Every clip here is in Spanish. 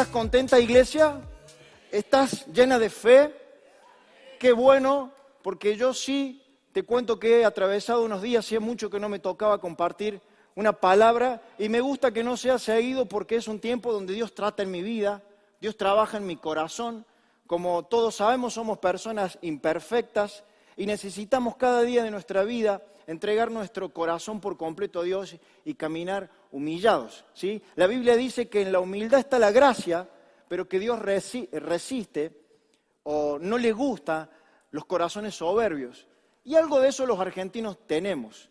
¿Estás contenta, iglesia? ¿Estás llena de fe? Qué bueno, porque yo sí te cuento que he atravesado unos días, hacía mucho que no me tocaba compartir una palabra y me gusta que no sea seguido porque es un tiempo donde Dios trata en mi vida, Dios trabaja en mi corazón. Como todos sabemos, somos personas imperfectas y necesitamos cada día de nuestra vida entregar nuestro corazón por completo a Dios y caminar humillados. ¿sí? La Biblia dice que en la humildad está la gracia, pero que Dios resiste o no le gusta los corazones soberbios. Y algo de eso los argentinos tenemos.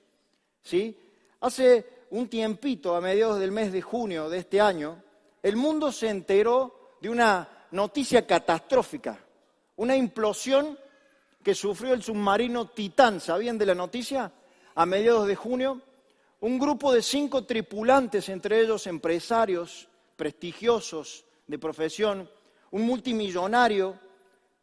¿sí? Hace un tiempito, a mediados del mes de junio de este año, el mundo se enteró de una noticia catastrófica, una implosión que sufrió el submarino Titán. ¿Sabían de la noticia? A mediados de junio, un grupo de cinco tripulantes, entre ellos empresarios prestigiosos de profesión, un multimillonario,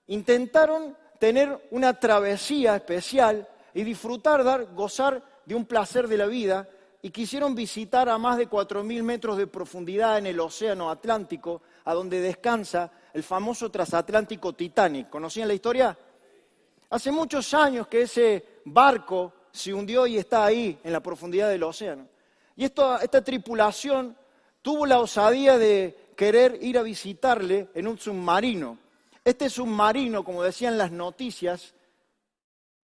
intentaron tener una travesía especial y disfrutar, dar, gozar de un placer de la vida y quisieron visitar a más de 4.000 metros de profundidad en el Océano Atlántico, a donde descansa el famoso transatlántico Titanic. ¿Conocían la historia? Hace muchos años que ese barco se hundió y está ahí, en la profundidad del océano. Y esta tripulación tuvo la osadía de querer ir a visitarle en un submarino. Este submarino, como decían las noticias,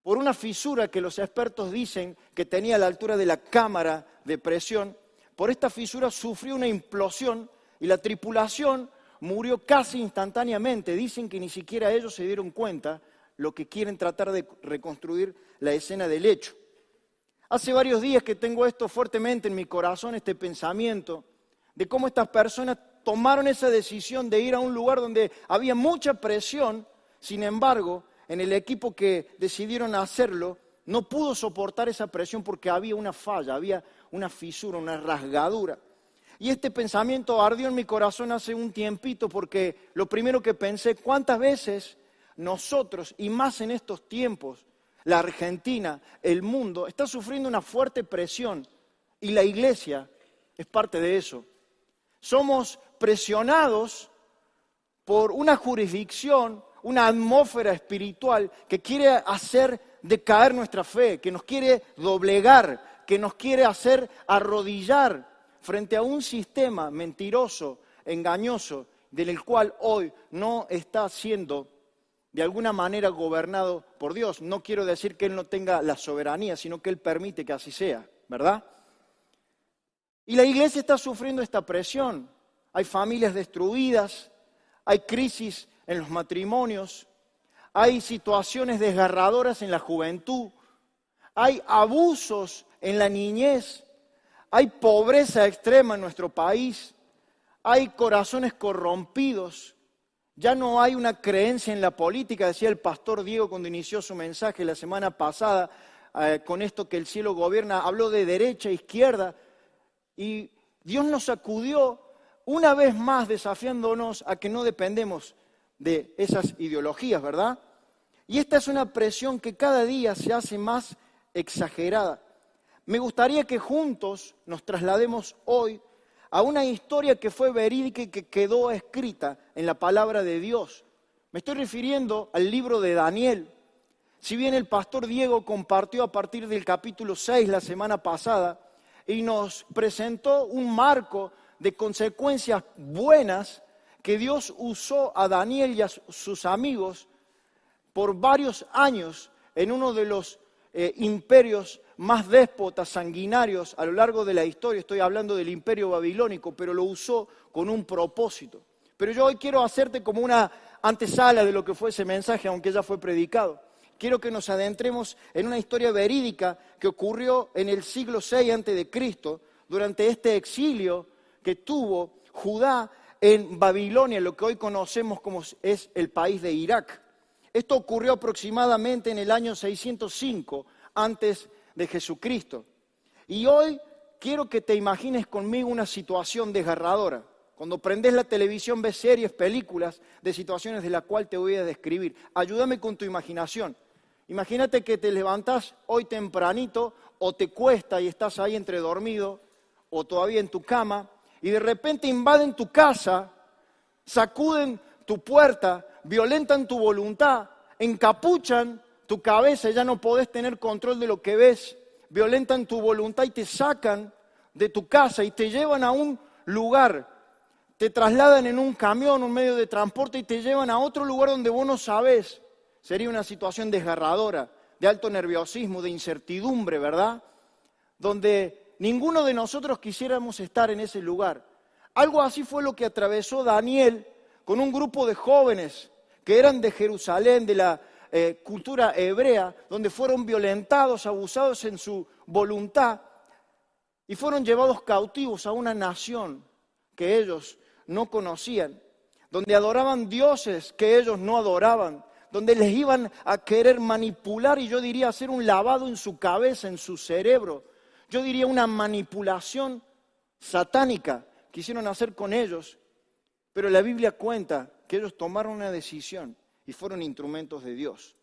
por una fisura que los expertos dicen que tenía a la altura de la cámara de presión, por esta fisura sufrió una implosión y la tripulación murió casi instantáneamente. Dicen que ni siquiera ellos se dieron cuenta lo que quieren tratar de reconstruir la escena del hecho. Hace varios días que tengo esto fuertemente en mi corazón, este pensamiento, de cómo estas personas tomaron esa decisión de ir a un lugar donde había mucha presión, sin embargo, en el equipo que decidieron hacerlo, no pudo soportar esa presión porque había una falla, había una fisura, una rasgadura. Y este pensamiento ardió en mi corazón hace un tiempito porque lo primero que pensé, ¿cuántas veces nosotros, y más en estos tiempos, la Argentina, el mundo, está sufriendo una fuerte presión y la iglesia es parte de eso. Somos presionados por una jurisdicción, una atmósfera espiritual que quiere hacer decaer nuestra fe, que nos quiere doblegar, que nos quiere hacer arrodillar frente a un sistema mentiroso, engañoso, del cual hoy no está siendo de alguna manera gobernado por Dios. No quiero decir que Él no tenga la soberanía, sino que Él permite que así sea, ¿verdad? Y la iglesia está sufriendo esta presión. Hay familias destruidas, hay crisis en los matrimonios, hay situaciones desgarradoras en la juventud, hay abusos en la niñez, hay pobreza extrema en nuestro país, hay corazones corrompidos, ya no hay una creencia en la política, decía el pastor Diego cuando inició su mensaje la semana pasada, eh, con esto que el cielo gobierna, habló de derecha, e izquierda, y Dios nos sacudió una vez más desafiándonos a que no dependemos de esas ideologías, ¿verdad? Y esta es una presión que cada día se hace más exagerada. Me gustaría que juntos nos traslademos hoy a una historia que fue verídica y que quedó escrita en la palabra de Dios. Me estoy refiriendo al libro de Daniel. Si bien el pastor Diego compartió a partir del capítulo 6 la semana pasada y nos presentó un marco de consecuencias buenas que Dios usó a Daniel y a sus amigos por varios años en uno de los eh, imperios más déspotas, sanguinarios a lo largo de la historia. Estoy hablando del imperio babilónico, pero lo usó con un propósito. Pero yo hoy quiero hacerte como una antesala de lo que fue ese mensaje, aunque ya fue predicado. Quiero que nos adentremos en una historia verídica que ocurrió en el siglo VI a.C., durante este exilio que tuvo Judá en Babilonia, lo que hoy conocemos como es el país de Irak. Esto ocurrió aproximadamente en el año 605 antes de Jesucristo. Y hoy quiero que te imagines conmigo una situación desgarradora. Cuando prendes la televisión ves series, películas de situaciones de las cuales te voy a describir. Ayúdame con tu imaginación. Imagínate que te levantas hoy tempranito o te cuesta y estás ahí entre dormido o todavía en tu cama y de repente invaden tu casa sacuden tu puerta, violentan tu voluntad, encapuchan tu cabeza, ya no podés tener control de lo que ves, violentan tu voluntad y te sacan de tu casa y te llevan a un lugar, te trasladan en un camión, un medio de transporte y te llevan a otro lugar donde vos no sabés. Sería una situación desgarradora, de alto nerviosismo, de incertidumbre, ¿verdad? Donde ninguno de nosotros quisiéramos estar en ese lugar. Algo así fue lo que atravesó Daniel con un grupo de jóvenes que eran de Jerusalén, de la eh, cultura hebrea, donde fueron violentados, abusados en su voluntad y fueron llevados cautivos a una nación que ellos no conocían, donde adoraban dioses que ellos no adoraban, donde les iban a querer manipular y yo diría hacer un lavado en su cabeza, en su cerebro. Yo diría una manipulación satánica quisieron hacer con ellos, pero la Biblia cuenta que ellos tomaron una decisión y fueron instrumentos de Dios.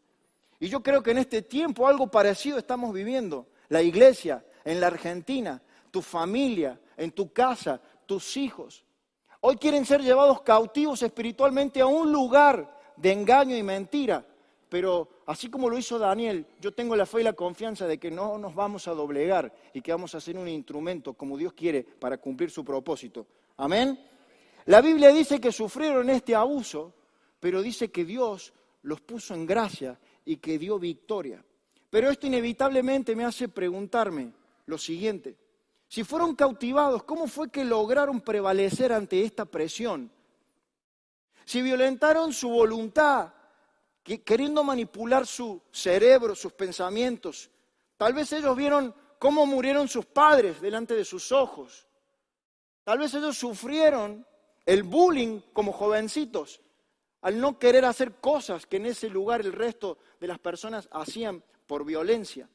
Y yo creo que en este tiempo algo parecido estamos viviendo. La iglesia, en la Argentina, tu familia, en tu casa, tus hijos. Hoy quieren ser llevados cautivos espiritualmente a un lugar de engaño y mentira. Pero así como lo hizo Daniel, yo tengo la fe y la confianza de que no nos vamos a doblegar y que vamos a ser un instrumento como Dios quiere para cumplir su propósito. Amén. La Biblia dice que sufrieron este abuso, pero dice que Dios los puso en gracia y que dio victoria. Pero esto inevitablemente me hace preguntarme lo siguiente. Si fueron cautivados, ¿cómo fue que lograron prevalecer ante esta presión? Si violentaron su voluntad, queriendo manipular su cerebro, sus pensamientos, tal vez ellos vieron cómo murieron sus padres delante de sus ojos. Tal vez ellos sufrieron el bullying como jovencitos al no querer hacer cosas que en ese lugar el resto de las personas hacían por violencia.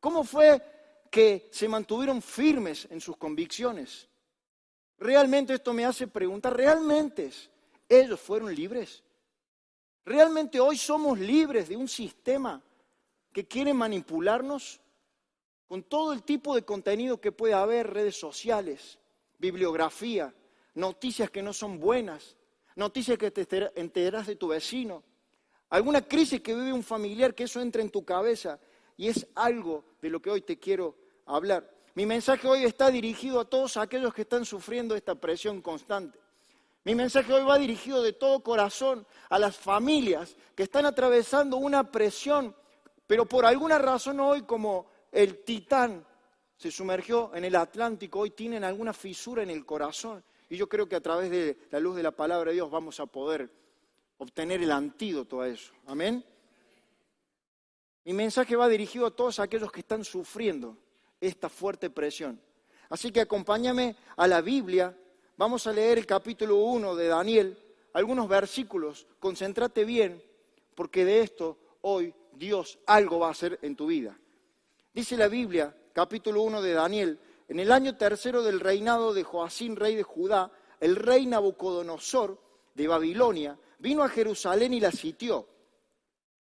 ¿Cómo fue que se mantuvieron firmes en sus convicciones? Realmente esto me hace preguntar, ¿realmente ellos fueron libres. ¿Realmente hoy somos libres de un sistema que quiere manipularnos con todo el tipo de contenido que puede haber, redes sociales, bibliografía, noticias que no son buenas, noticias que te enteras de tu vecino, alguna crisis que vive un familiar, que eso entra en tu cabeza y es algo de lo que hoy te quiero hablar. Mi mensaje hoy está dirigido a todos aquellos que están sufriendo esta presión constante. Mi mensaje hoy va dirigido de todo corazón a las familias que están atravesando una presión, pero por alguna razón hoy como el titán se sumergió en el Atlántico, hoy tienen alguna fisura en el corazón. Y yo creo que a través de la luz de la palabra de Dios vamos a poder obtener el antídoto a eso. Amén. Mi mensaje va dirigido a todos aquellos que están sufriendo esta fuerte presión. Así que acompáñame a la Biblia Vamos a leer el capítulo 1 de Daniel, algunos versículos. Concéntrate bien, porque de esto hoy Dios algo va a hacer en tu vida. Dice la Biblia, capítulo 1 de Daniel, en el año tercero del reinado de Joacín, rey de Judá, el rey Nabucodonosor de Babilonia vino a Jerusalén y la sitió.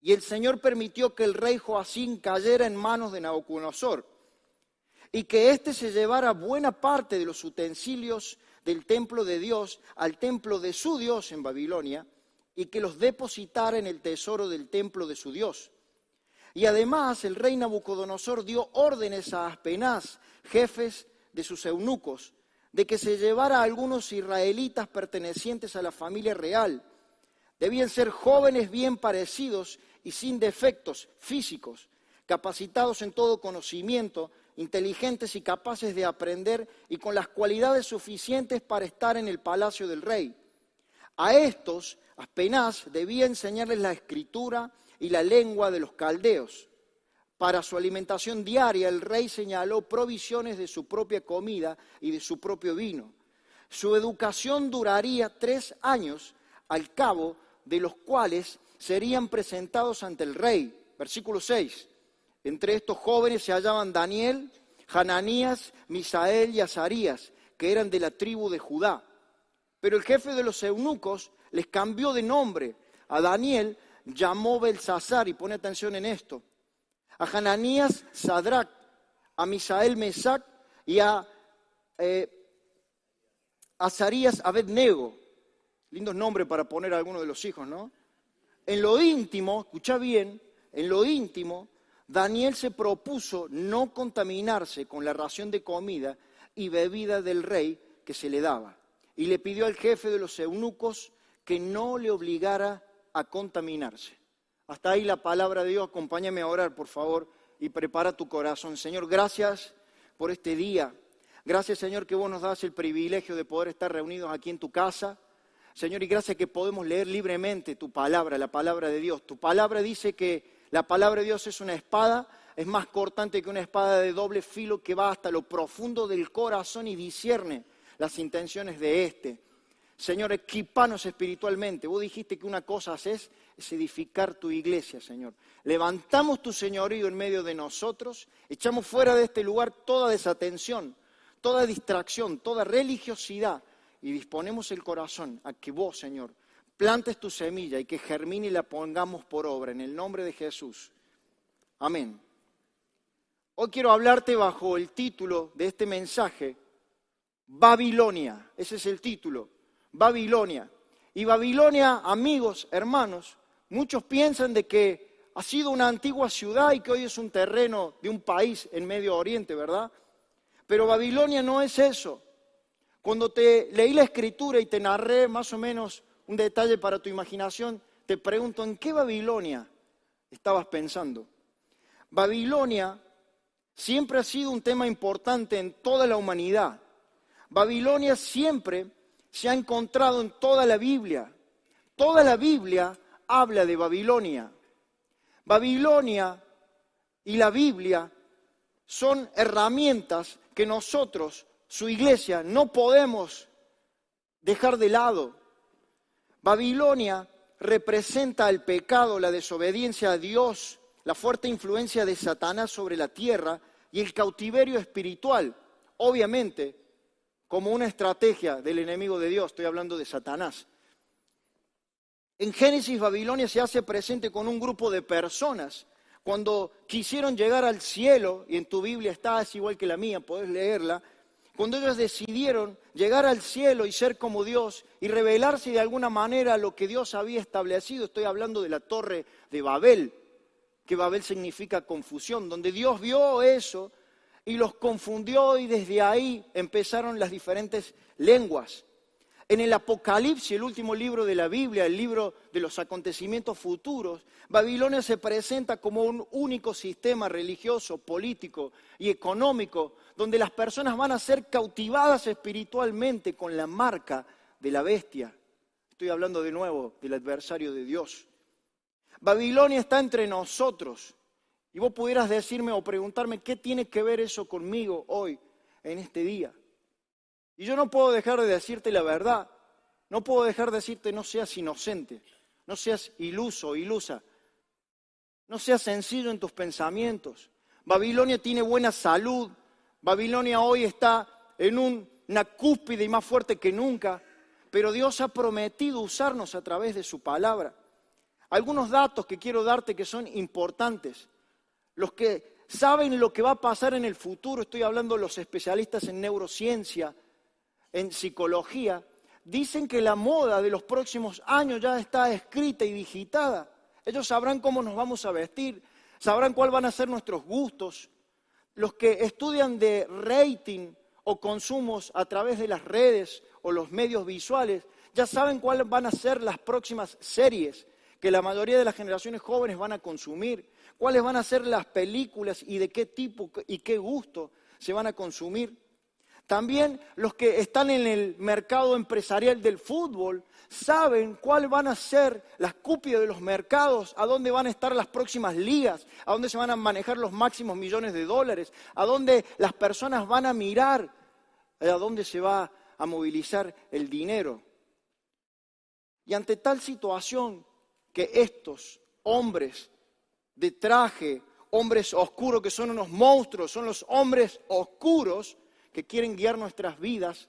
Y el Señor permitió que el rey Joacín cayera en manos de Nabucodonosor y que éste se llevara buena parte de los utensilios del templo de Dios al templo de su Dios en Babilonia y que los depositara en el tesoro del templo de su Dios. Y además el rey Nabucodonosor dio órdenes a Aspenaz, jefes de sus eunucos, de que se llevara a algunos israelitas pertenecientes a la familia real. Debían ser jóvenes bien parecidos y sin defectos físicos, capacitados en todo conocimiento, inteligentes y capaces de aprender y con las cualidades suficientes para estar en el palacio del rey. A estos, apenas debía enseñarles la escritura y la lengua de los caldeos. Para su alimentación diaria, el rey señaló provisiones de su propia comida y de su propio vino. Su educación duraría tres años, al cabo de los cuales serían presentados ante el rey. Versículo 6. Entre estos jóvenes se hallaban Daniel, Hananías, Misael y Azarías, que eran de la tribu de Judá. Pero el jefe de los eunucos les cambió de nombre. A Daniel llamó Belsasar, y pone atención en esto. A Hananías, Sadrach, a Misael, Mesac y a eh, Azarías, Abednego. Lindos nombres para poner a alguno de los hijos, ¿no? En lo íntimo, escucha bien, en lo íntimo, Daniel se propuso no contaminarse con la ración de comida y bebida del rey que se le daba. Y le pidió al jefe de los eunucos que no le obligara a contaminarse. Hasta ahí la palabra de Dios. Acompáñame a orar, por favor, y prepara tu corazón. Señor, gracias por este día. Gracias, Señor, que vos nos das el privilegio de poder estar reunidos aquí en tu casa. Señor, y gracias que podemos leer libremente tu palabra, la palabra de Dios. Tu palabra dice que la palabra de Dios es una espada, es más cortante que una espada de doble filo que va hasta lo profundo del corazón y discierne las intenciones de éste. Señor, equipanos espiritualmente. Vos dijiste que una cosa haces es edificar tu iglesia, Señor. Levantamos tu señorío en medio de nosotros, echamos fuera de este lugar toda desatención, toda distracción, toda religiosidad y disponemos el corazón a que vos, Señor, plantes tu semilla y que germine y la pongamos por obra en el nombre de Jesús. Amén. Hoy quiero hablarte bajo el título de este mensaje, Babilonia. Ese es el título, Babilonia. Y Babilonia, amigos, hermanos, muchos piensan de que ha sido una antigua ciudad y que hoy es un terreno de un país en Medio Oriente, ¿verdad? Pero Babilonia no es eso. Cuando te leí la escritura y te narré más o menos un detalle para tu imaginación, te pregunto, ¿en qué Babilonia estabas pensando? Babilonia siempre ha sido un tema importante en toda la humanidad. Babilonia siempre se ha encontrado en toda la Biblia. Toda la Biblia habla de Babilonia. Babilonia y la Biblia son herramientas que nosotros, su iglesia, no podemos dejar de lado. Babilonia representa el pecado, la desobediencia a Dios, la fuerte influencia de Satanás sobre la tierra y el cautiverio espiritual, obviamente, como una estrategia del enemigo de Dios, estoy hablando de Satanás. En Génesis, Babilonia se hace presente con un grupo de personas. Cuando quisieron llegar al cielo, y en tu Biblia está, es igual que la mía, puedes leerla, cuando ellos decidieron llegar al cielo y ser como Dios y revelarse de alguna manera lo que Dios había establecido, estoy hablando de la torre de Babel, que Babel significa confusión, donde Dios vio eso y los confundió y desde ahí empezaron las diferentes lenguas. En el Apocalipsis, el último libro de la Biblia, el libro de los acontecimientos futuros, Babilonia se presenta como un único sistema religioso, político y económico, donde las personas van a ser cautivadas espiritualmente con la marca de la bestia. Estoy hablando de nuevo del adversario de Dios. Babilonia está entre nosotros. Y vos pudieras decirme o preguntarme qué tiene que ver eso conmigo hoy, en este día. Y yo no puedo dejar de decirte la verdad. No puedo dejar de decirte no seas inocente, no seas iluso ilusa. No seas sencillo en tus pensamientos. Babilonia tiene buena salud. Babilonia hoy está en una cúspide y más fuerte que nunca. Pero Dios ha prometido usarnos a través de su palabra. Algunos datos que quiero darte que son importantes. Los que saben lo que va a pasar en el futuro, estoy hablando de los especialistas en neurociencia, en psicología, dicen que la moda de los próximos años ya está escrita y digitada. Ellos sabrán cómo nos vamos a vestir, sabrán cuáles van a ser nuestros gustos. Los que estudian de rating o consumos a través de las redes o los medios visuales, ya saben cuáles van a ser las próximas series que la mayoría de las generaciones jóvenes van a consumir, cuáles van a ser las películas y de qué tipo y qué gusto se van a consumir. También los que están en el mercado empresarial del fútbol saben cuáles van a ser las cúpidas de los mercados, a dónde van a estar las próximas ligas, a dónde se van a manejar los máximos millones de dólares, a dónde las personas van a mirar, a dónde se va a movilizar el dinero. Y ante tal situación que estos hombres de traje, hombres oscuros que son unos monstruos, son los hombres oscuros, que quieren guiar nuestras vidas,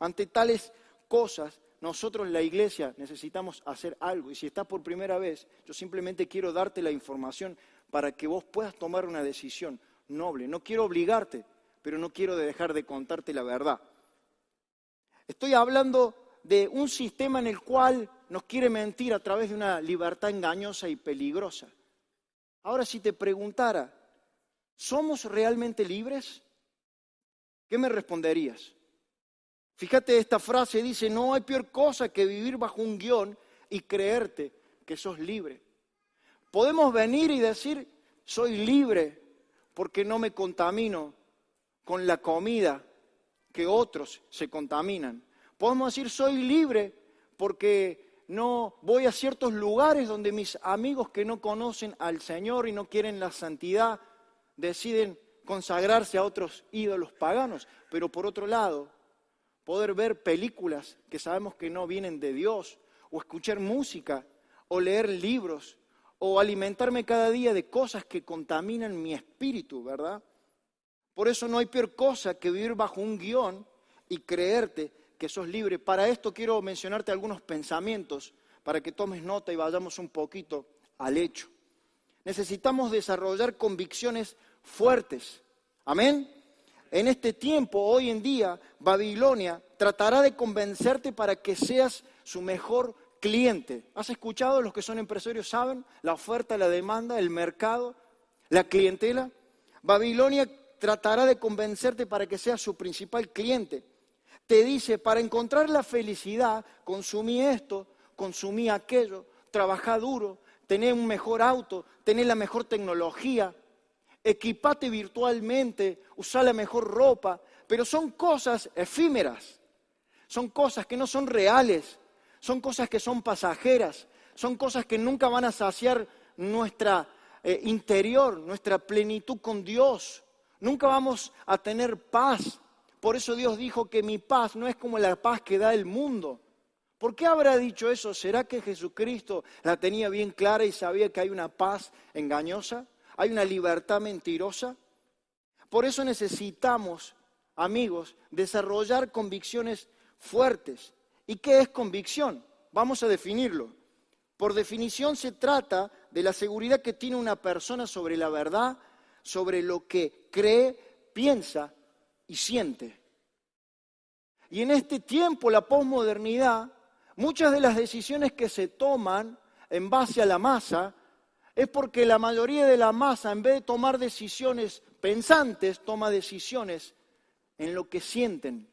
ante tales cosas, nosotros la iglesia necesitamos hacer algo. Y si estás por primera vez, yo simplemente quiero darte la información para que vos puedas tomar una decisión noble. No quiero obligarte, pero no quiero dejar de contarte la verdad. Estoy hablando de un sistema en el cual nos quiere mentir a través de una libertad engañosa y peligrosa. Ahora, si te preguntara, ¿somos realmente libres? ¿Qué me responderías? Fíjate, esta frase dice, no hay peor cosa que vivir bajo un guion y creerte que sos libre. Podemos venir y decir, soy libre porque no me contamino con la comida que otros se contaminan. Podemos decir, soy libre porque no voy a ciertos lugares donde mis amigos que no conocen al Señor y no quieren la santidad deciden consagrarse a otros ídolos paganos. Pero por otro lado, poder ver películas que sabemos que no vienen de Dios, o escuchar música, o leer libros, o alimentarme cada día de cosas que contaminan mi espíritu, ¿verdad? Por eso no hay peor cosa que vivir bajo un guion y creerte que sos libre. Para esto quiero mencionarte algunos pensamientos para que tomes nota y vayamos un poquito al hecho. Necesitamos desarrollar convicciones fuertes. Amén. En este tiempo, hoy en día, Babilonia tratará de convencerte para que seas su mejor cliente. ¿Has escuchado? Los que son empresarios saben la oferta, la demanda, el mercado, la clientela. Babilonia tratará de convencerte para que seas su principal cliente. Te dice, para encontrar la felicidad, consumí esto, consumí aquello, trabajá duro, tener un mejor auto, tener la mejor tecnología, equipate virtualmente, usa la mejor ropa, pero son cosas efímeras, son cosas que no son reales, son cosas que son pasajeras, son cosas que nunca van a saciar nuestra eh, interior, nuestra plenitud con Dios. Nunca vamos a tener paz. Por eso Dios dijo que mi paz no es como la paz que da el mundo. ¿Por qué habrá dicho eso? ¿Será que Jesucristo la tenía bien clara y sabía que hay una paz engañosa? hay una libertad mentirosa. Por eso necesitamos, amigos, desarrollar convicciones fuertes. ¿Y qué es convicción? Vamos a definirlo. Por definición se trata de la seguridad que tiene una persona sobre la verdad, sobre lo que cree, piensa y siente. Y en este tiempo, la posmodernidad, muchas de las decisiones que se toman en base a la masa es porque la mayoría de la masa, en vez de tomar decisiones pensantes, toma decisiones en lo que sienten.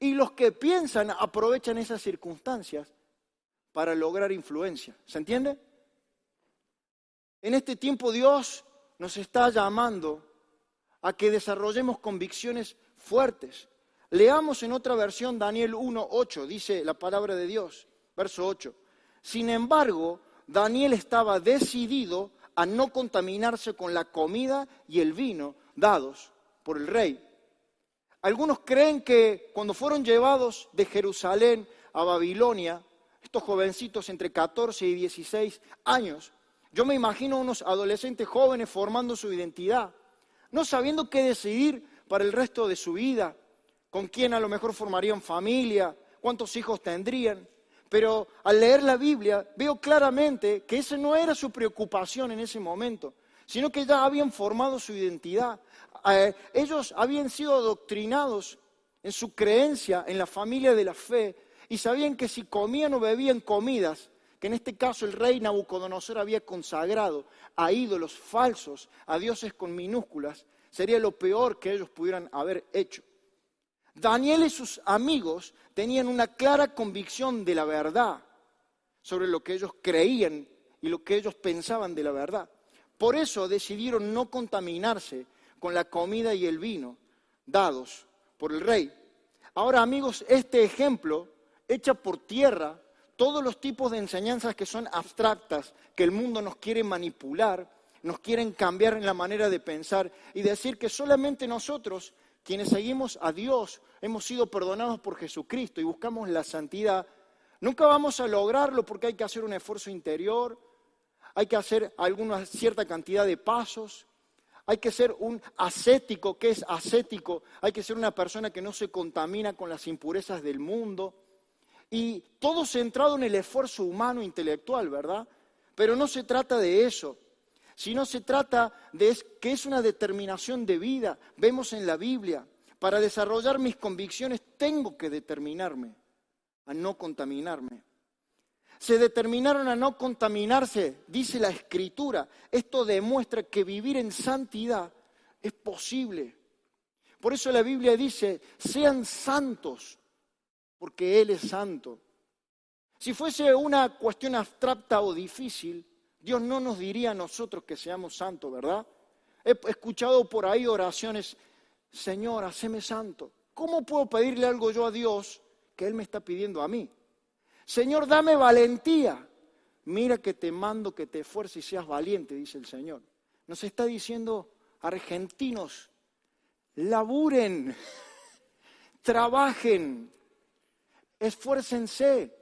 Y los que piensan aprovechan esas circunstancias para lograr influencia. ¿Se entiende? En este tiempo Dios nos está llamando a que desarrollemos convicciones fuertes. Leamos en otra versión Daniel 1.8, dice la palabra de Dios, verso 8. Sin embargo, Daniel estaba decidido a no contaminarse con la comida y el vino dados por el rey. Algunos creen que cuando fueron llevados de Jerusalén a Babilonia, estos jovencitos entre 14 y 16 años, yo me imagino unos adolescentes jóvenes formando su identidad, no sabiendo qué decidir para el resto de su vida, con quién a lo mejor formarían familia, cuántos hijos tendrían. Pero al leer la Biblia veo claramente que esa no era su preocupación en ese momento, sino que ya habían formado su identidad. Eh, ellos habían sido adoctrinados en su creencia en la familia de la fe y sabían que si comían o bebían comidas, que en este caso el rey Nabucodonosor había consagrado a ídolos falsos, a dioses con minúsculas, sería lo peor que ellos pudieran haber hecho. Daniel y sus amigos tenían una clara convicción de la verdad sobre lo que ellos creían y lo que ellos pensaban de la verdad. Por eso decidieron no contaminarse con la comida y el vino dados por el rey. Ahora, amigos, este ejemplo echa por tierra todos los tipos de enseñanzas que son abstractas, que el mundo nos quiere manipular, nos quieren cambiar en la manera de pensar y decir que solamente nosotros quienes seguimos a Dios, hemos sido perdonados por Jesucristo y buscamos la santidad, nunca vamos a lograrlo porque hay que hacer un esfuerzo interior, hay que hacer alguna cierta cantidad de pasos, hay que ser un ascético, que es ascético, hay que ser una persona que no se contamina con las impurezas del mundo. Y todo centrado en el esfuerzo humano intelectual, ¿verdad? Pero no se trata de eso sino se trata de que es una determinación de vida. Vemos en la Biblia, para desarrollar mis convicciones tengo que determinarme. a no contaminarme. Se determinaron a no contaminarse, dice la escritura. Esto demuestra que vivir en santidad es posible. Por eso la Biblia dice, sean santos, porque Él es santo. Si fuese una cuestión abstracta o difícil, Dios no nos diría a nosotros que seamos santos, ¿verdad? He escuchado por ahí oraciones, Señor, haceme santo. ¿Cómo puedo pedirle algo yo a Dios que Él me está pidiendo a mí? Señor, dame valentía. Mira que te mando que te esfuerces y seas valiente, dice el Señor. Nos está diciendo, argentinos, laburen, trabajen, esfuércense.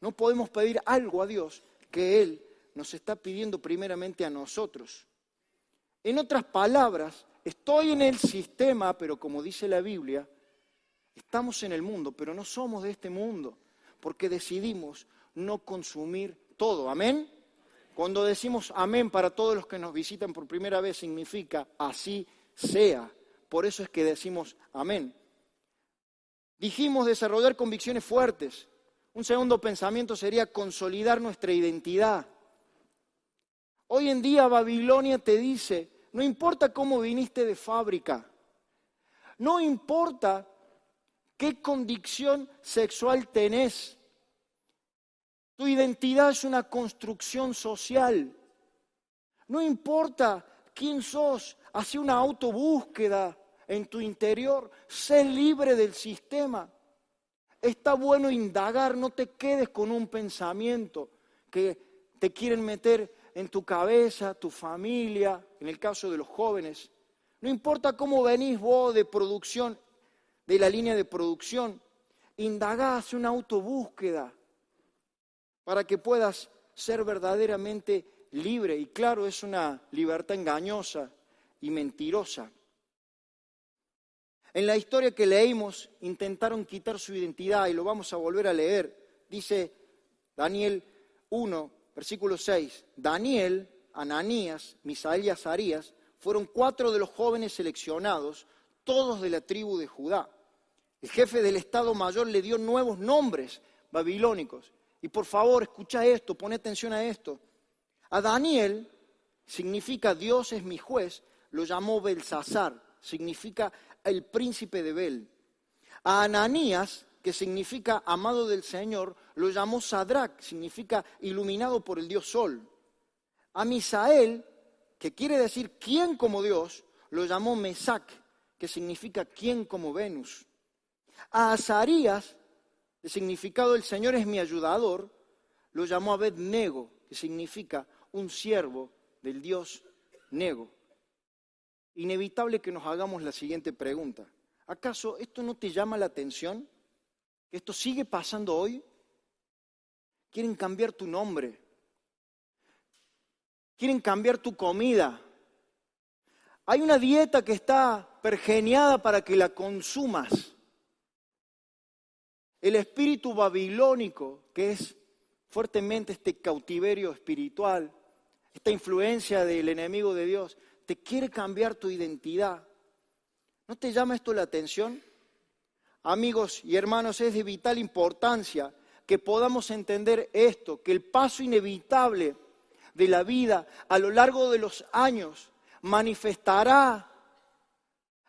No podemos pedir algo a Dios que Él nos está pidiendo primeramente a nosotros. En otras palabras, estoy en el sistema, pero como dice la Biblia, estamos en el mundo, pero no somos de este mundo, porque decidimos no consumir todo. Amén. Cuando decimos amén para todos los que nos visitan por primera vez, significa así sea. Por eso es que decimos amén. Dijimos desarrollar convicciones fuertes. Un segundo pensamiento sería consolidar nuestra identidad. Hoy en día Babilonia te dice, no importa cómo viniste de fábrica, no importa qué condición sexual tenés, tu identidad es una construcción social. No importa quién sos, hace una autobúsqueda en tu interior, sé libre del sistema. Está bueno indagar, no te quedes con un pensamiento que te quieren meter en tu cabeza, tu familia, en el caso de los jóvenes. No importa cómo venís vos de producción, de la línea de producción, indagá, hace una autobúsqueda para que puedas ser verdaderamente libre. Y claro, es una libertad engañosa y mentirosa. En la historia que leímos intentaron quitar su identidad y lo vamos a volver a leer. Dice Daniel 1, versículo 6. Daniel, Ananías, Misael y Azarías fueron cuatro de los jóvenes seleccionados, todos de la tribu de Judá. El jefe del Estado Mayor le dio nuevos nombres babilónicos. Y por favor, escucha esto, pone atención a esto. A Daniel significa Dios es mi juez, lo llamó Belsasar, significa el príncipe de Bel. A Ananías, que significa amado del Señor, lo llamó Sadrach, significa iluminado por el Dios Sol. A Misael, que quiere decir quién como Dios, lo llamó Mesac, que significa quién como Venus. A Azarías, el significado el Señor es mi ayudador, lo llamó Abednego, que significa un siervo del Dios Nego inevitable que nos hagamos la siguiente pregunta. ¿Acaso esto no te llama la atención? ¿Que esto sigue pasando hoy? Quieren cambiar tu nombre. Quieren cambiar tu comida. Hay una dieta que está pergeniada para que la consumas. El espíritu babilónico, que es fuertemente este cautiverio espiritual, esta influencia del enemigo de Dios, te quiere cambiar tu identidad. ¿No te llama esto la atención? Amigos y hermanos, es de vital importancia que podamos entender esto, que el paso inevitable de la vida a lo largo de los años manifestará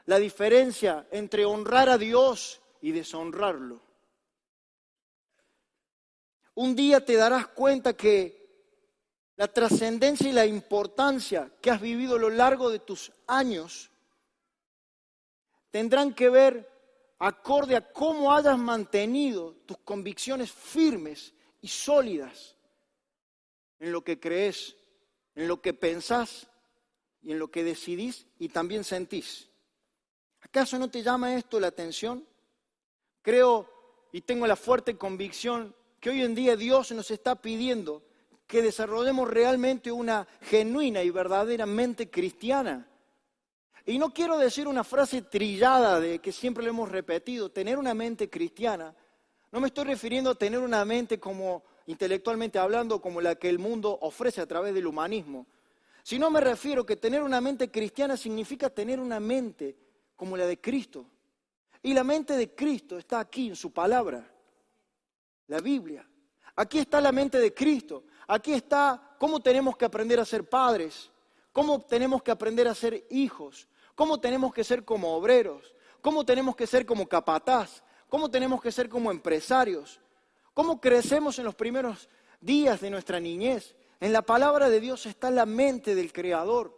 la diferencia entre honrar a Dios y deshonrarlo. Un día te darás cuenta que la trascendencia y la importancia que has vivido a lo largo de tus años tendrán que ver acorde a cómo hayas mantenido tus convicciones firmes y sólidas en lo que crees, en lo que pensás y en lo que decidís y también sentís. ¿Acaso no te llama esto la atención? Creo y tengo la fuerte convicción que hoy en día Dios nos está pidiendo que desarrollemos realmente una genuina y verdaderamente cristiana. Y no quiero decir una frase trillada de que siempre le hemos repetido, tener una mente cristiana. No me estoy refiriendo a tener una mente como intelectualmente hablando como la que el mundo ofrece a través del humanismo, sino me refiero que tener una mente cristiana significa tener una mente como la de Cristo. Y la mente de Cristo está aquí en su palabra. la Biblia. Aquí está la mente de Cristo. Aquí está cómo tenemos que aprender a ser padres, cómo tenemos que aprender a ser hijos, cómo tenemos que ser como obreros, cómo tenemos que ser como capataz, cómo tenemos que ser como empresarios, cómo crecemos en los primeros días de nuestra niñez. En la palabra de Dios está la mente del Creador.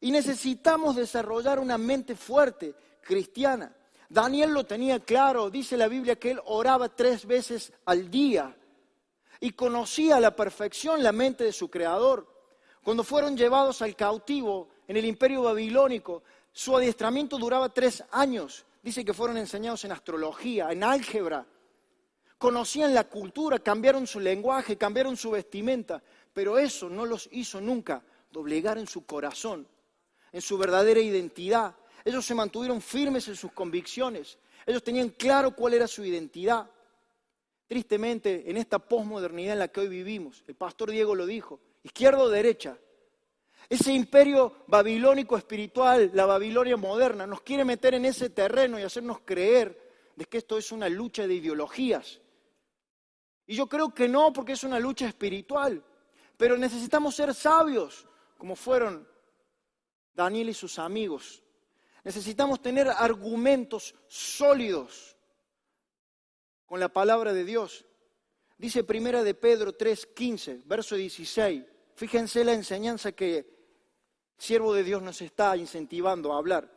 Y necesitamos desarrollar una mente fuerte, cristiana. Daniel lo tenía claro, dice la Biblia que él oraba tres veces al día y conocía a la perfección la mente de su creador. Cuando fueron llevados al cautivo en el imperio babilónico, su adiestramiento duraba tres años. Dice que fueron enseñados en astrología, en álgebra. Conocían la cultura, cambiaron su lenguaje, cambiaron su vestimenta, pero eso no los hizo nunca doblegar en su corazón, en su verdadera identidad, ellos se mantuvieron firmes en sus convicciones. Ellos tenían claro cuál era su identidad. Tristemente, en esta posmodernidad en la que hoy vivimos, el pastor Diego lo dijo, izquierda o derecha, ese imperio babilónico espiritual, la Babilonia moderna, nos quiere meter en ese terreno y hacernos creer de que esto es una lucha de ideologías. Y yo creo que no, porque es una lucha espiritual. Pero necesitamos ser sabios, como fueron Daniel y sus amigos, Necesitamos tener argumentos sólidos con la palabra de Dios. Dice Primera de Pedro 3:15, verso 16. Fíjense la enseñanza que el siervo de Dios nos está incentivando a hablar.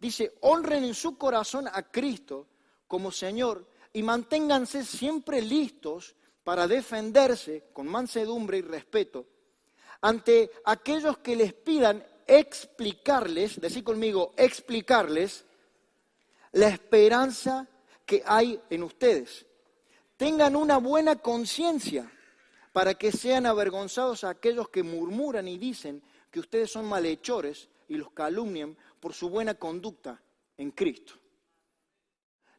Dice, honren en su corazón a Cristo como Señor y manténganse siempre listos para defenderse con mansedumbre y respeto ante aquellos que les pidan explicarles, decir conmigo, explicarles la esperanza que hay en ustedes. Tengan una buena conciencia para que sean avergonzados aquellos que murmuran y dicen que ustedes son malhechores y los calumnian por su buena conducta en Cristo.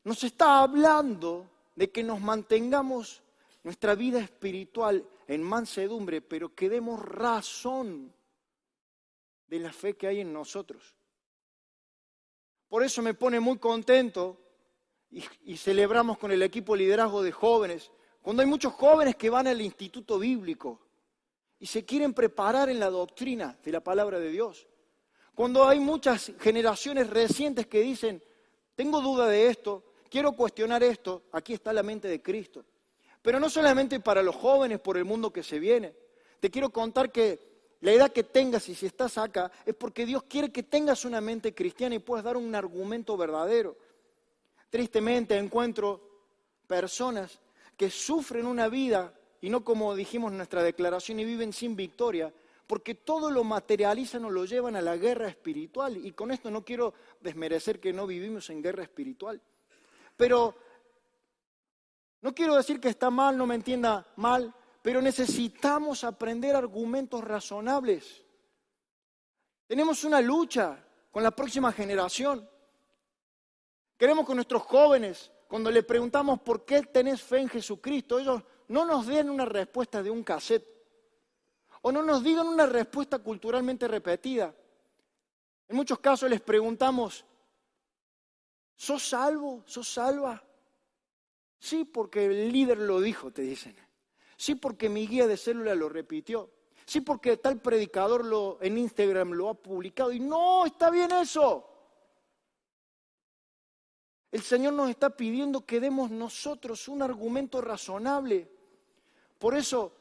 Nos está hablando de que nos mantengamos nuestra vida espiritual en mansedumbre, pero que demos razón de la fe que hay en nosotros. Por eso me pone muy contento y, celebramos con el equipo liderazgo de jóvenes, cuando hay muchos jóvenes que van al instituto bíblico y se quieren preparar en la doctrina de la palabra de Dios. Cuando hay muchas generaciones recientes que dicen, tengo duda de esto, quiero cuestionar esto, aquí está la mente de Cristo. Pero no solamente para los jóvenes, por el mundo que se viene. Te quiero contar que la edad que tengas y si estás acá es porque Dios quiere que tengas una mente cristiana y puedas dar un argumento verdadero. Tristemente encuentro personas que sufren una vida y no como dijimos en nuestra declaración y viven sin victoria, porque todo lo materializan o lo llevan a la guerra espiritual. Y con esto no quiero desmerecer que no vivimos en guerra espiritual. Pero no quiero decir que está mal, no me entienda mal, pero necesitamos aprender argumentos razonables. Tenemos una lucha con la próxima generación. Queremos que nuestros jóvenes, cuando le preguntamos por qué tenés fe en Jesucristo, ellos no nos den una respuesta de un cassette o no nos digan una respuesta culturalmente repetida. En muchos casos les preguntamos, ¿sos salvo? ¿Sos salva? Sí, porque el líder lo dijo, te dicen. Sí, porque mi guía de célula lo repitió. Sí, porque tal predicador lo, en Instagram lo ha publicado. Y no, está bien eso. El Señor nos está pidiendo que demos nosotros un argumento razonable. Por eso,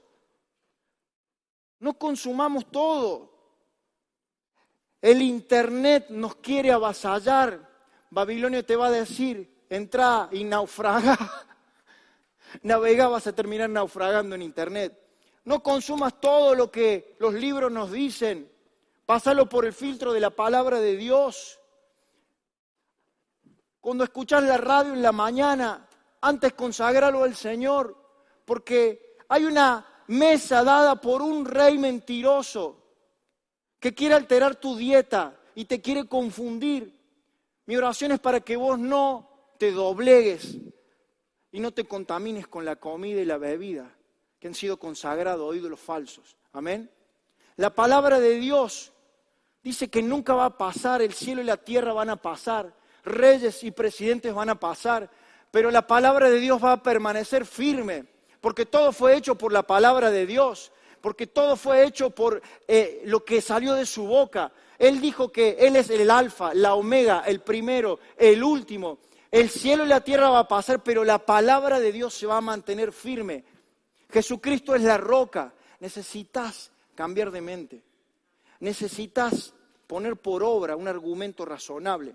no consumamos todo. El Internet nos quiere avasallar. Babilonia te va a decir, entra y naufraga navega vas a terminar naufragando en Internet. No consumas todo lo que los libros nos dicen. Pásalo por el filtro de la palabra de Dios. Cuando escuchas la radio en la mañana, antes consagralo al Señor, porque hay una mesa dada por un rey mentiroso que quiere alterar tu dieta y te quiere confundir. Mi oración es para que vos no te doblegues y no te contamines con la comida y la bebida que han sido consagrados a ídolos falsos. Amén. La palabra de Dios dice que nunca va a pasar, el cielo y la tierra van a pasar, reyes y presidentes van a pasar, pero la palabra de Dios va a permanecer firme, porque todo fue hecho por la palabra de Dios, porque todo fue hecho por eh, lo que salió de su boca. Él dijo que Él es el alfa, la omega, el primero, el último. El cielo y la tierra va a pasar, pero la palabra de Dios se va a mantener firme. Jesucristo es la roca. Necesitas cambiar de mente. Necesitas poner por obra un argumento razonable.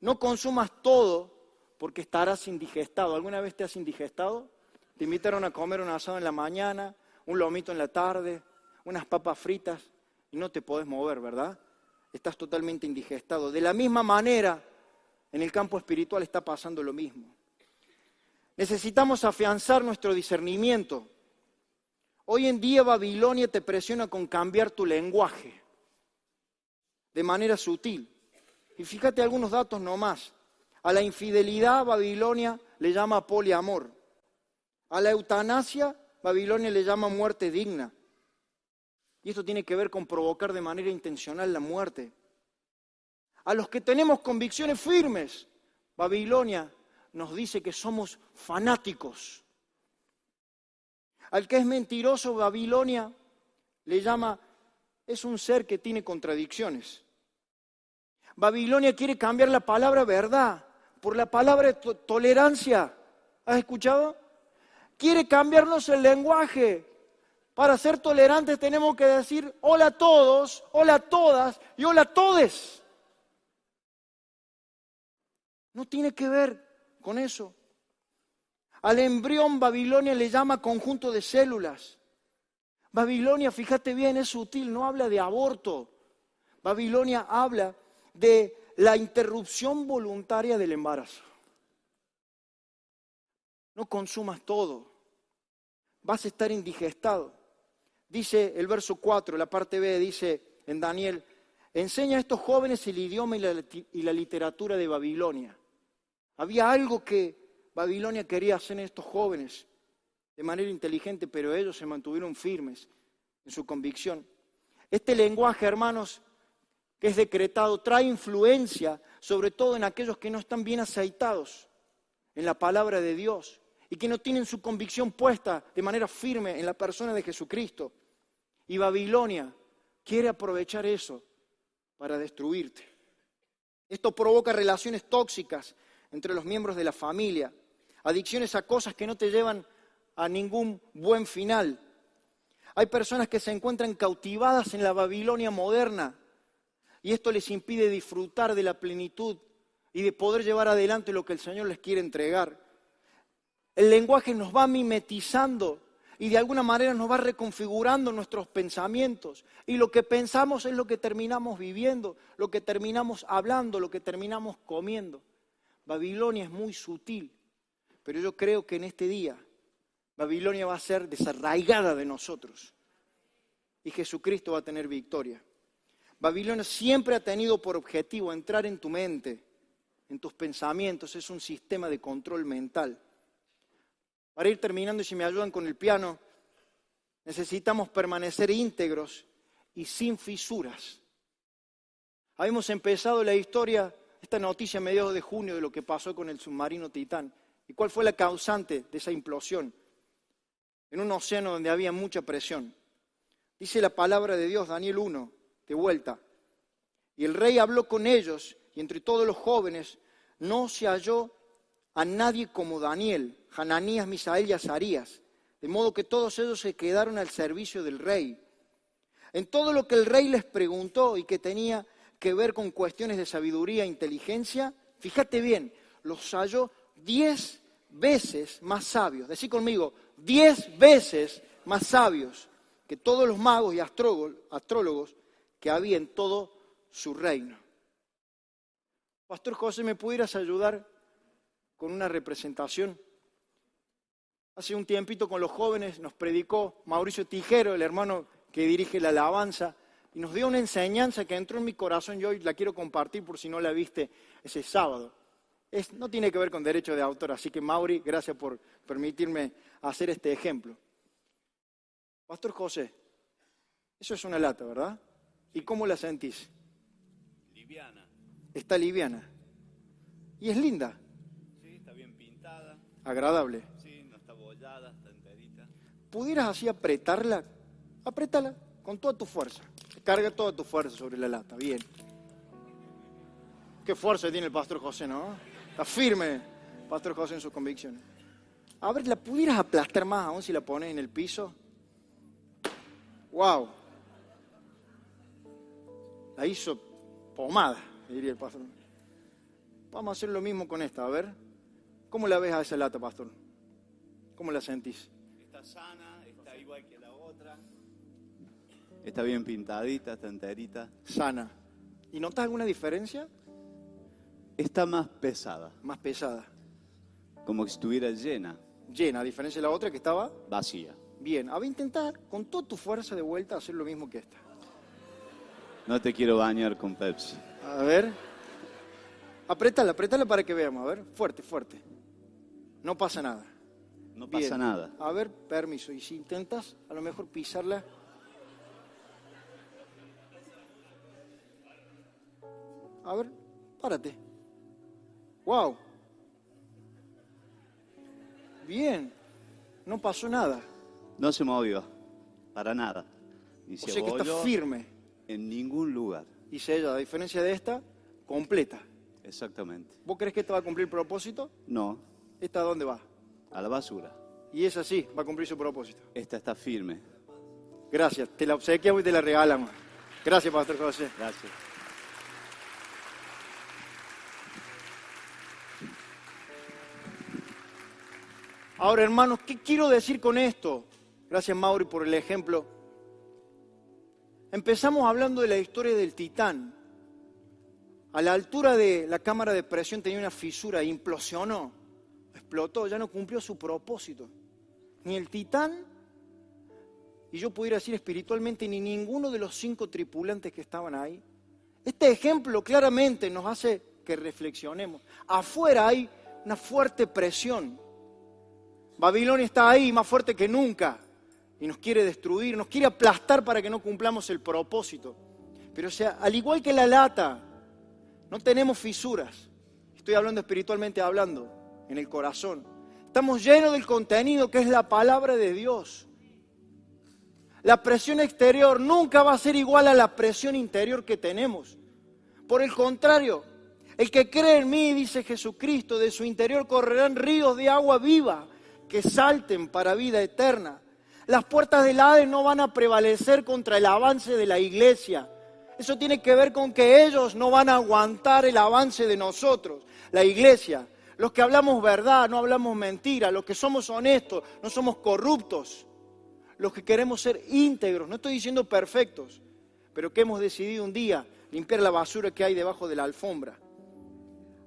No consumas todo porque estarás indigestado. ¿Alguna vez te has indigestado? Te invitaron a comer un asado en la mañana, un lomito en la tarde, unas papas fritas y no te podés mover, ¿verdad? Estás totalmente indigestado. De la misma manera, en el campo espiritual está pasando lo mismo. Necesitamos afianzar nuestro discernimiento. Hoy en día Babilonia te presiona con cambiar tu lenguaje de manera sutil. Y fíjate algunos datos nomás. A la infidelidad Babilonia le llama poliamor. A la eutanasia Babilonia le llama muerte digna. Y esto tiene que ver con provocar de manera intencional la muerte. A los que tenemos convicciones firmes, Babilonia nos dice que somos fanáticos. Al que es mentiroso, Babilonia le llama, es un ser que tiene contradicciones. Babilonia quiere cambiar la palabra verdad por la palabra tolerancia. ¿Has escuchado? Quiere cambiarnos el lenguaje. Para ser tolerantes tenemos que decir hola a todos, hola a todas y hola a todes. No tiene que ver con eso. Al embrión Babilonia le llama conjunto de células. Babilonia, fíjate bien, es sutil, no habla de aborto. Babilonia habla de la interrupción voluntaria del embarazo. No consumas todo. Vas a estar indigestado. Dice el verso 4, la parte B, dice en Daniel, enseña a estos jóvenes el idioma y la, y la literatura de Babilonia. Había algo que Babilonia quería hacer en estos jóvenes de manera inteligente, pero ellos se mantuvieron firmes en su convicción. Este lenguaje, hermanos, que es decretado trae influencia sobre todo en aquellos que no están bien aceitados en la palabra de Dios y que no tienen su convicción puesta de manera firme en la persona de Jesucristo. Y Babilonia quiere aprovechar eso para destruirte. Esto provoca relaciones tóxicas entre los miembros de la familia, adicciones a cosas que no te llevan a ningún buen final. Hay personas que se encuentran cautivadas en la Babilonia moderna y esto les impide disfrutar de la plenitud y de poder llevar adelante lo que el Señor les quiere entregar. El lenguaje nos va mimetizando y de alguna manera nos va reconfigurando nuestros pensamientos. Y lo que pensamos es lo que terminamos viviendo, lo que terminamos hablando, lo que terminamos comiendo. Babilonia es muy sutil, pero yo creo que en este día Babilonia va a ser desarraigada de nosotros y Jesucristo va a tener victoria. Babilonia siempre ha tenido por objetivo entrar en tu mente, en tus pensamientos, es un sistema de control mental. Para ir terminando, si me ayudan con el piano, necesitamos permanecer íntegros y sin fisuras. Habíamos empezado la historia, esta noticia a mediados de junio de lo que pasó con el submarino Titán. ¿Y cuál fue la causante de esa implosión? En un océano donde había mucha presión. Dice la palabra de Dios, Daniel 1, de vuelta. Y el rey habló con ellos, y entre todos los jóvenes no se halló a nadie como Daniel, Hananías, Misael y Azarías, de modo que todos ellos se quedaron al servicio del rey. En todo lo que el rey les preguntó y que tenía que ver con cuestiones de sabiduría e inteligencia, fíjate bien, los halló diez veces más sabios. Decí conmigo, diez veces más sabios que todos los magos y astrólogos que había en todo su reino. Pastor José, ¿me pudieras ayudar con una representación? Hace un tiempito con los jóvenes nos predicó Mauricio Tijero, el hermano que dirige la alabanza, y nos dio una enseñanza que entró en mi corazón y hoy la quiero compartir por si no la viste ese sábado. Es, no tiene que ver con derecho de autor, así que Mauri, gracias por permitirme hacer este ejemplo. Pastor José, eso es una lata, ¿verdad? ¿Y cómo la sentís? Liviana. Está liviana. Y es linda. Sí, está bien pintada. Agradable. Sí, no está bollada, está enterita. ¿Pudieras así apretarla? Apretala con toda tu fuerza. Carga toda tu fuerza sobre la lata. Bien. Qué fuerza tiene el pastor José, ¿no? Está firme, pastor José, en sus convicciones. A ver, ¿la pudieras aplastar más aún si la pones en el piso? ¡Wow! La hizo pomada, diría el pastor. Vamos a hacer lo mismo con esta, a ver. ¿Cómo la ves a esa lata, pastor? ¿Cómo la sentís? Está sana, está igual que la otra. Está bien pintadita, está enterita. Sana. ¿Y notas alguna diferencia? Está más pesada, Más pesada. como que estuviera llena, Llena, a diferencia de la otra que estaba vacía. bien. A ver, intentar con toda tu fuerza de vuelta hacer lo mismo que esta. No te quiero bañar con Pepsi. A ver. Apretala, apretala para que veamos. A ver, fuerte, fuerte. No pasa nada. No Bien. pasa nada. A ver, permiso. Y si intentas, a lo mejor pisarla. A ver, párate. Wow. Bien. No pasó nada. No se movió, para nada. Ni O se sea que está firme. En ningún lugar. Y ella, a diferencia de esta, completa. Exactamente. ¿Vos crees que esta va a cumplir el propósito? No, ¿Esta a dónde va? a la basura. Y esa sí, va a cumplir su propósito. Esta está firme. Gracias. Te la obsequiamos y te la regalamos. Gracias, Pastor José. Gracias. Ahora, hermanos, ¿qué quiero decir con esto? Gracias, Mauri, por el ejemplo. Empezamos hablando de la historia del Titán. A la altura de la cámara de presión tenía una fisura, implosionó, explotó, ya no cumplió su propósito. Ni el Titán, y yo pudiera decir espiritualmente, ni ninguno de los cinco tripulantes que estaban ahí. Este ejemplo claramente nos hace que reflexionemos. Afuera hay una fuerte presión. Babilonia está ahí más fuerte que nunca y nos quiere destruir, nos quiere aplastar para que no cumplamos el propósito. Pero o sea, al igual que la lata, no tenemos fisuras. Estoy hablando espiritualmente hablando, en el corazón. Estamos llenos del contenido que es la palabra de Dios. La presión exterior nunca va a ser igual a la presión interior que tenemos. Por el contrario, el que cree en mí, dice Jesucristo, de su interior correrán ríos de agua viva que salten para vida eterna. Las puertas del Hades no van a prevalecer contra el avance de la iglesia. Eso tiene que ver con que ellos no van a aguantar el avance de nosotros, la iglesia. Los que hablamos verdad, no hablamos mentira, los que somos honestos, no somos corruptos, los que queremos ser íntegros, no estoy diciendo perfectos, pero que hemos decidido un día limpiar la basura que hay debajo de la alfombra.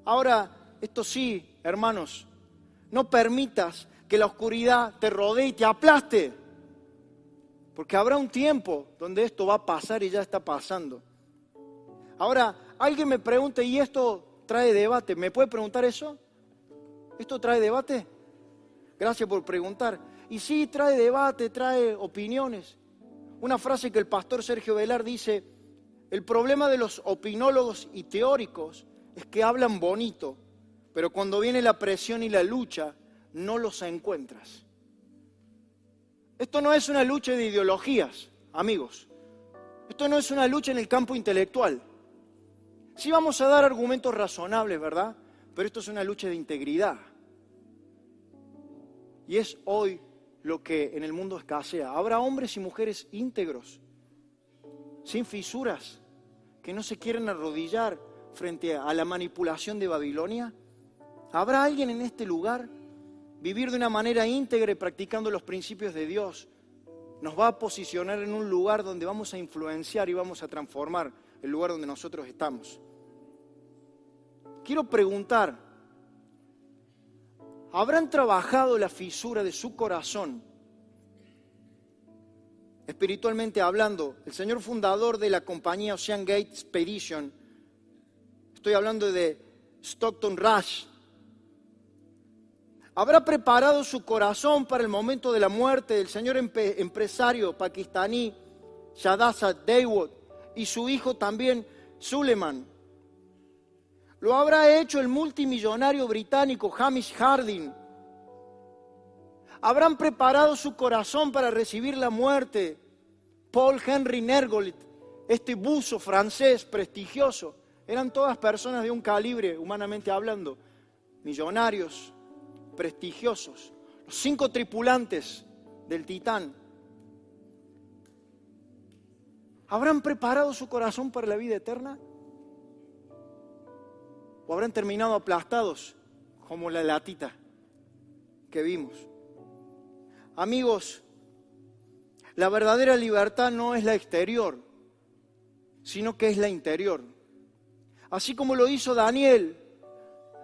Ahora, esto sí, hermanos, no permitas que la oscuridad te rodee y te aplaste. Porque habrá un tiempo donde esto va a pasar y ya está pasando. Ahora, alguien me pregunta, ¿y esto trae debate? ¿Me puede preguntar eso? ¿Esto trae debate? Gracias por preguntar. Y sí, trae debate, trae opiniones. Una frase que el pastor Sergio Velar dice, el problema de los opinólogos y teóricos es que hablan bonito, pero cuando viene la presión y la lucha, no los encuentras. Esto no es una lucha de ideologías, amigos. Esto no es una lucha en el campo intelectual. Sí vamos a dar argumentos razonables, ¿verdad? Pero esto es una lucha de integridad. Y es hoy lo que en el mundo escasea. Habrá hombres y mujeres íntegros, sin fisuras, que no se quieren arrodillar frente a la manipulación de Babilonia. ¿Habrá alguien en este lugar vivir de una manera íntegra y practicando los principios de Dios, nos va a posicionar en un lugar donde vamos a influenciar y vamos a transformar el lugar donde nosotros estamos. Quiero preguntar, ¿habrán trabajado la fisura de su corazón? Espiritualmente hablando, el señor fundador de la compañía Ocean Gate Expedition, estoy hablando de Stockton Rush, habrá preparado su corazón para el momento de la muerte del señor empresario pakistaní Shadasa Dawood y su hijo también Suleiman. Lo habrá hecho el multimillonario británico Hamish Harding. Habrán preparado su corazón para recibir la muerte. Paul Henry Nergolit, este buzo francés prestigioso, eran todas personas de un calibre, humanamente hablando, millonarios, prestigiosos. Los cinco tripulantes del Titán ¿Habrán preparado su corazón para la vida eterna? ¿O habrán terminado aplastados como la latita que vimos? Amigos, la verdadera libertad no es la exterior, sino que es la interior. Así como lo hizo Daniel,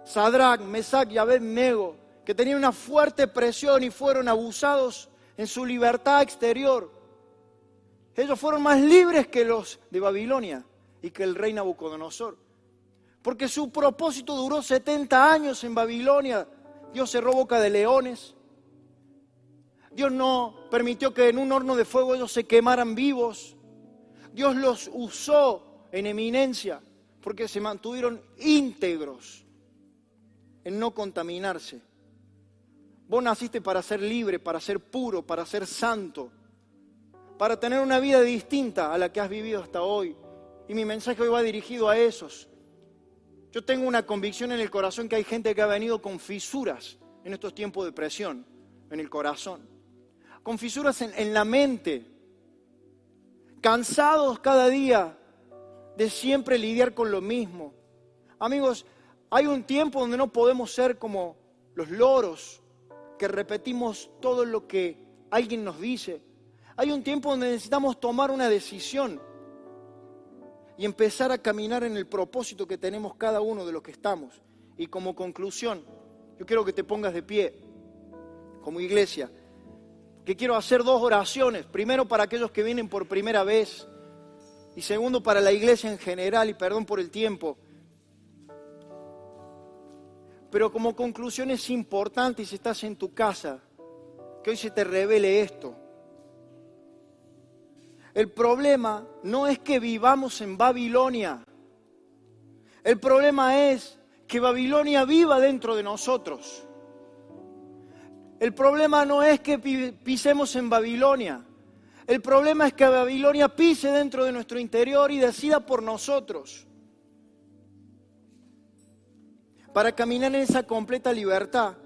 Sadrach, Mesach y Abednego, que tenían una fuerte presión y fueron abusados en su libertad exterior. Ellos fueron más libres que los de Babilonia y que el rey Nabucodonosor. Porque su propósito duró 70 años en Babilonia. Dios cerró boca de leones. Dios no permitió que en un horno de fuego ellos se quemaran vivos. Dios los usó en eminencia porque se mantuvieron íntegros en no contaminarse. Vos naciste para ser libre, para ser puro, para ser santo para tener una vida distinta a la que has vivido hasta hoy. Y mi mensaje hoy va dirigido a esos. Yo tengo una convicción en el corazón que hay gente que ha venido con fisuras en estos tiempos de presión, en el corazón, con fisuras en, la mente, cansados cada día de siempre lidiar con lo mismo. Amigos, hay un tiempo donde no podemos ser como los loros, que repetimos todo lo que alguien nos dice, hay un tiempo donde necesitamos tomar una decisión y empezar a caminar en el propósito que tenemos cada uno de los que estamos. Y como conclusión, yo quiero que te pongas de pie como iglesia, que quiero hacer dos oraciones. Primero para aquellos que vienen por primera vez y segundo para la iglesia en general y perdón por el tiempo. Pero como conclusión es importante si estás en tu casa, que hoy se te revele esto. El problema no es que vivamos en Babilonia. El problema es que Babilonia viva dentro de nosotros. El problema no es que pisemos en Babilonia. El problema es que Babilonia pise dentro de nuestro interior y decida por nosotros. Para caminar en esa completa libertad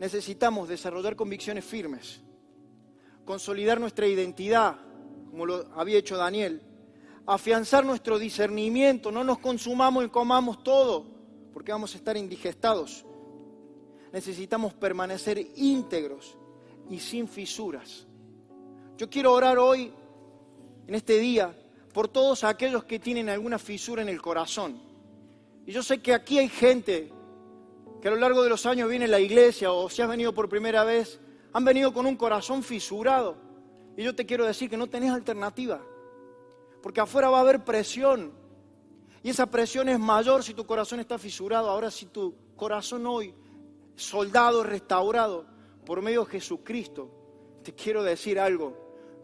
necesitamos desarrollar convicciones firmes, consolidar nuestra identidad, como lo había hecho Daniel. Afianzar nuestro discernimiento, no nos consumamos y comamos todo, porque vamos a estar indigestados. Necesitamos permanecer íntegros y sin fisuras. Yo quiero orar hoy, en este día, por todos aquellos que tienen alguna fisura en el corazón. Y yo sé que aquí hay gente que a lo largo de los años viene la iglesia o si has venido por primera vez, han venido con un corazón fisurado. Y yo te quiero decir que no tenés alternativa, porque afuera va a haber presión. Y esa presión es mayor si tu corazón está fisurado. Ahora si tu corazón hoy, soldado, restaurado por medio de Jesucristo, te quiero decir algo.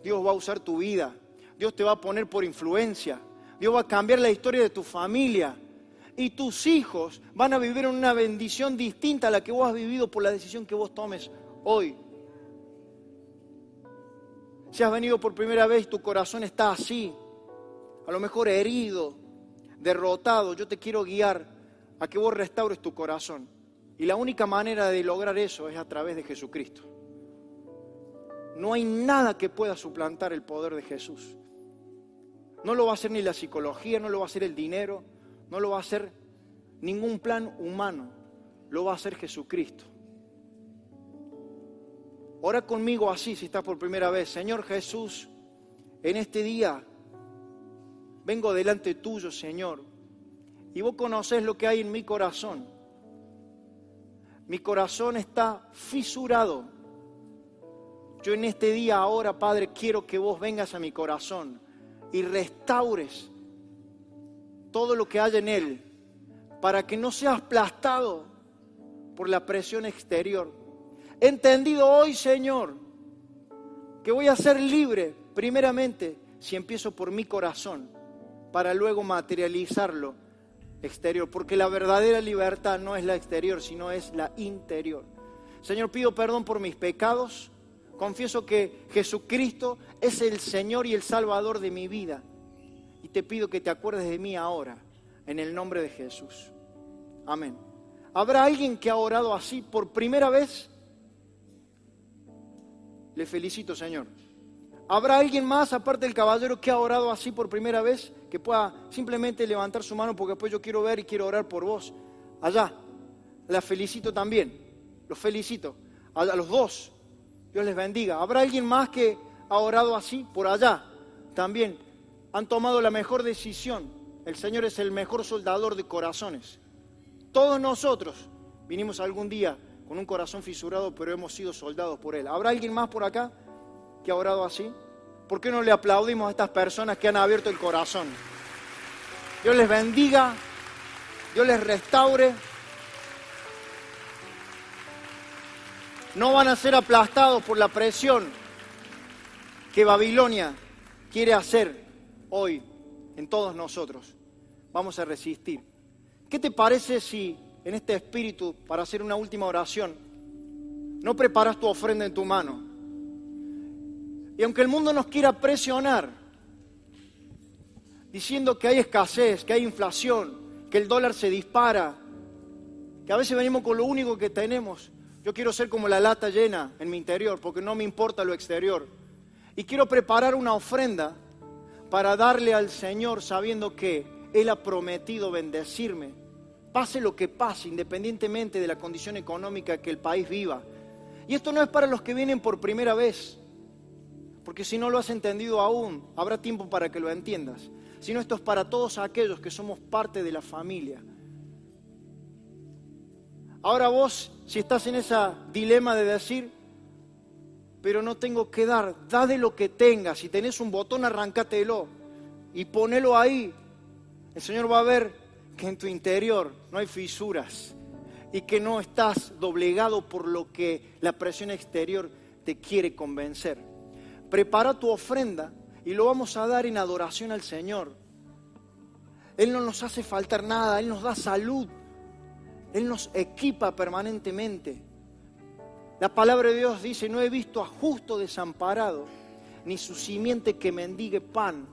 Dios va a usar tu vida. Dios te va a poner por influencia. Dios va a cambiar la historia de tu familia. Y tus hijos van a vivir en una bendición distinta a la que vos has vivido por la decisión que vos tomes hoy. Si has venido por primera vez, tu corazón está así, a lo mejor herido, derrotado. Yo te quiero guiar a que vos restaures tu corazón. Y la única manera de lograr eso es a través de Jesucristo. No hay nada que pueda suplantar el poder de Jesús. No lo va a hacer ni la psicología, no lo va a hacer el dinero, no lo va a hacer ningún plan humano, lo va a hacer Jesucristo. Ora conmigo así si estás por primera vez. Señor Jesús, en este día vengo delante tuyo, Señor, y vos conocés lo que hay en mi corazón. Mi corazón está fisurado. Yo en este día ahora, Padre, quiero que vos vengas a mi corazón y restaures todo lo que hay en él para que no sea aplastado por la presión exterior. He entendido hoy, Señor, que voy a ser libre, primeramente, si empiezo por mi corazón, para luego materializarlo exterior, porque la verdadera libertad no es la exterior, sino es la interior. Señor, pido perdón por mis pecados, confieso que Jesucristo es el Señor y el Salvador de mi vida, te pido que te acuerdes de mí ahora, en el nombre de Jesús. Amén. ¿Habrá alguien que ha orado así por primera vez? Le felicito, Señor. ¿Habrá alguien más, aparte del caballero, que ha orado así por primera vez? Que pueda simplemente levantar su mano porque después yo quiero ver y quiero orar por vos. Allá. La felicito también. Los felicito. A los dos. Dios les bendiga. ¿Habrá alguien más que ha orado así por allá? También. Han tomado la mejor decisión. El Señor es el mejor soldador de corazones. Todos nosotros vinimos algún día con un corazón fisurado, pero hemos sido soldados por Él. ¿Habrá alguien más por acá que ha orado así? ¿Por qué no le aplaudimos a estas personas que han abierto el corazón? Dios les bendiga, Dios les restaure. No van a ser aplastados por la presión que Babilonia quiere hacer hoy en todos nosotros. Vamos a resistir. ¿Qué te parece si en este espíritu, para hacer una última oración, no preparas tu ofrenda en tu mano? Y aunque el mundo nos quiera presionar, diciendo que hay escasez, que hay inflación, que el dólar se dispara, que a veces venimos con lo único que tenemos, yo quiero ser como la lata llena en mi interior, porque no me importa lo exterior. Y quiero preparar una ofrenda para darle al Señor sabiendo que Él ha prometido bendecirme pase lo que pase, independientemente de la condición económica que el país viva. Y esto no es para los que vienen por primera vez, porque si no lo has entendido aún, habrá tiempo para que lo entiendas, sino esto es para todos aquellos que somos parte de la familia. Ahora vos, si estás en ese dilema de decir, pero no tengo que dar, da de lo que tengas, si tenés un botón, arrancátelo y ponelo ahí. El Señor va a ver que en tu interior no hay fisuras y que no estás doblegado por lo que la presión exterior te quiere convencer. Prepara tu ofrenda y lo vamos a dar en adoración al Señor. Él no nos hace faltar nada, Él nos da salud, Él nos equipa permanentemente. La palabra de Dios dice, no he visto a justo desamparado, ni su simiente que mendigue pan.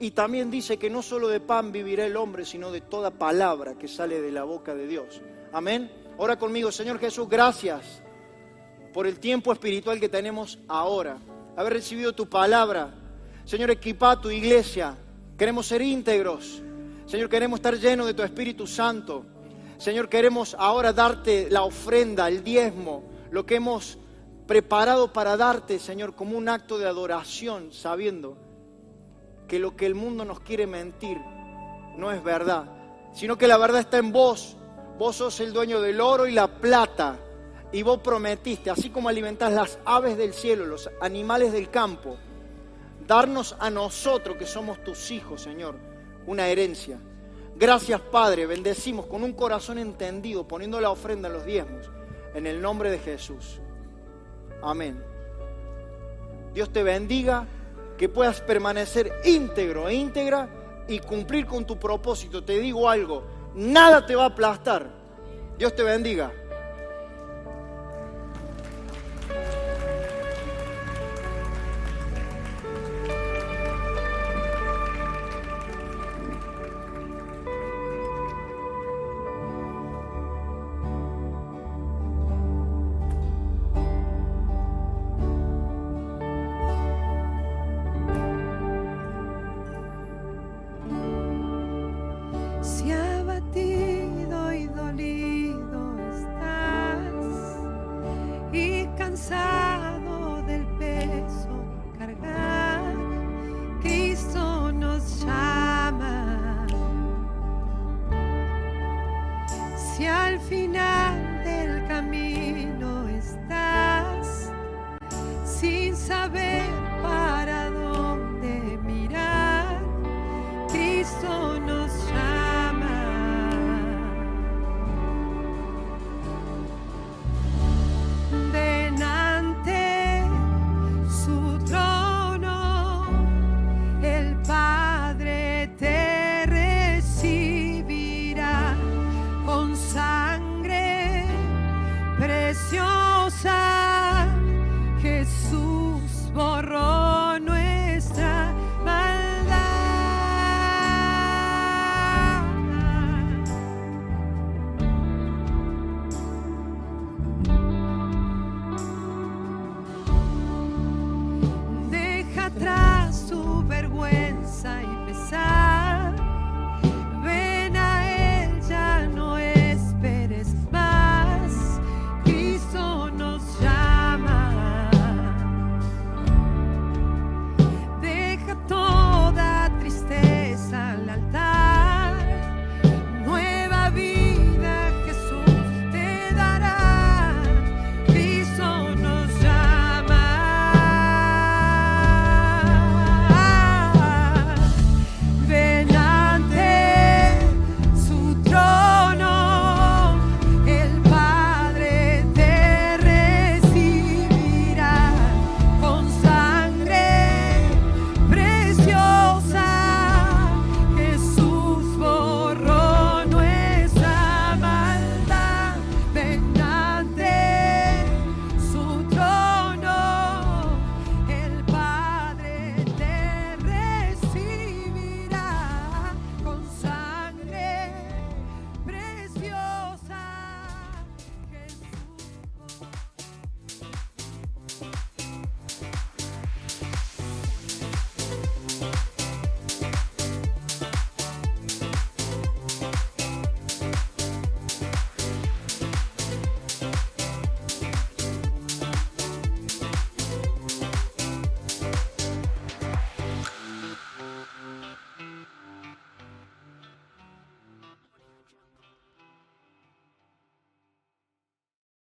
Y también dice que no solo de pan vivirá el hombre, sino de toda palabra que sale de la boca de Dios. Amén. Ora conmigo, Señor Jesús, gracias por el tiempo espiritual que tenemos ahora. Haber recibido tu palabra. Señor, equipa tu iglesia. Queremos ser íntegros. Señor, queremos estar llenos de tu Espíritu Santo. Señor, queremos ahora darte la ofrenda, el diezmo, lo que hemos preparado para darte, Señor, como un acto de adoración, sabiendo que lo que el mundo nos quiere mentir no es verdad, sino que la verdad está en vos. Vos sos el dueño del oro y la plata. Y vos prometiste, así como alimentás las aves del cielo, los animales del campo, darnos a nosotros que somos tus hijos, Señor, una herencia. Gracias, Padre. Bendecimos con un corazón entendido, poniendo la ofrenda en los diezmos. En el nombre de Jesús. Amén. Dios te bendiga que puedas permanecer íntegro e íntegra y cumplir con tu propósito. Te digo algo, nada te va a aplastar. Dios te bendiga.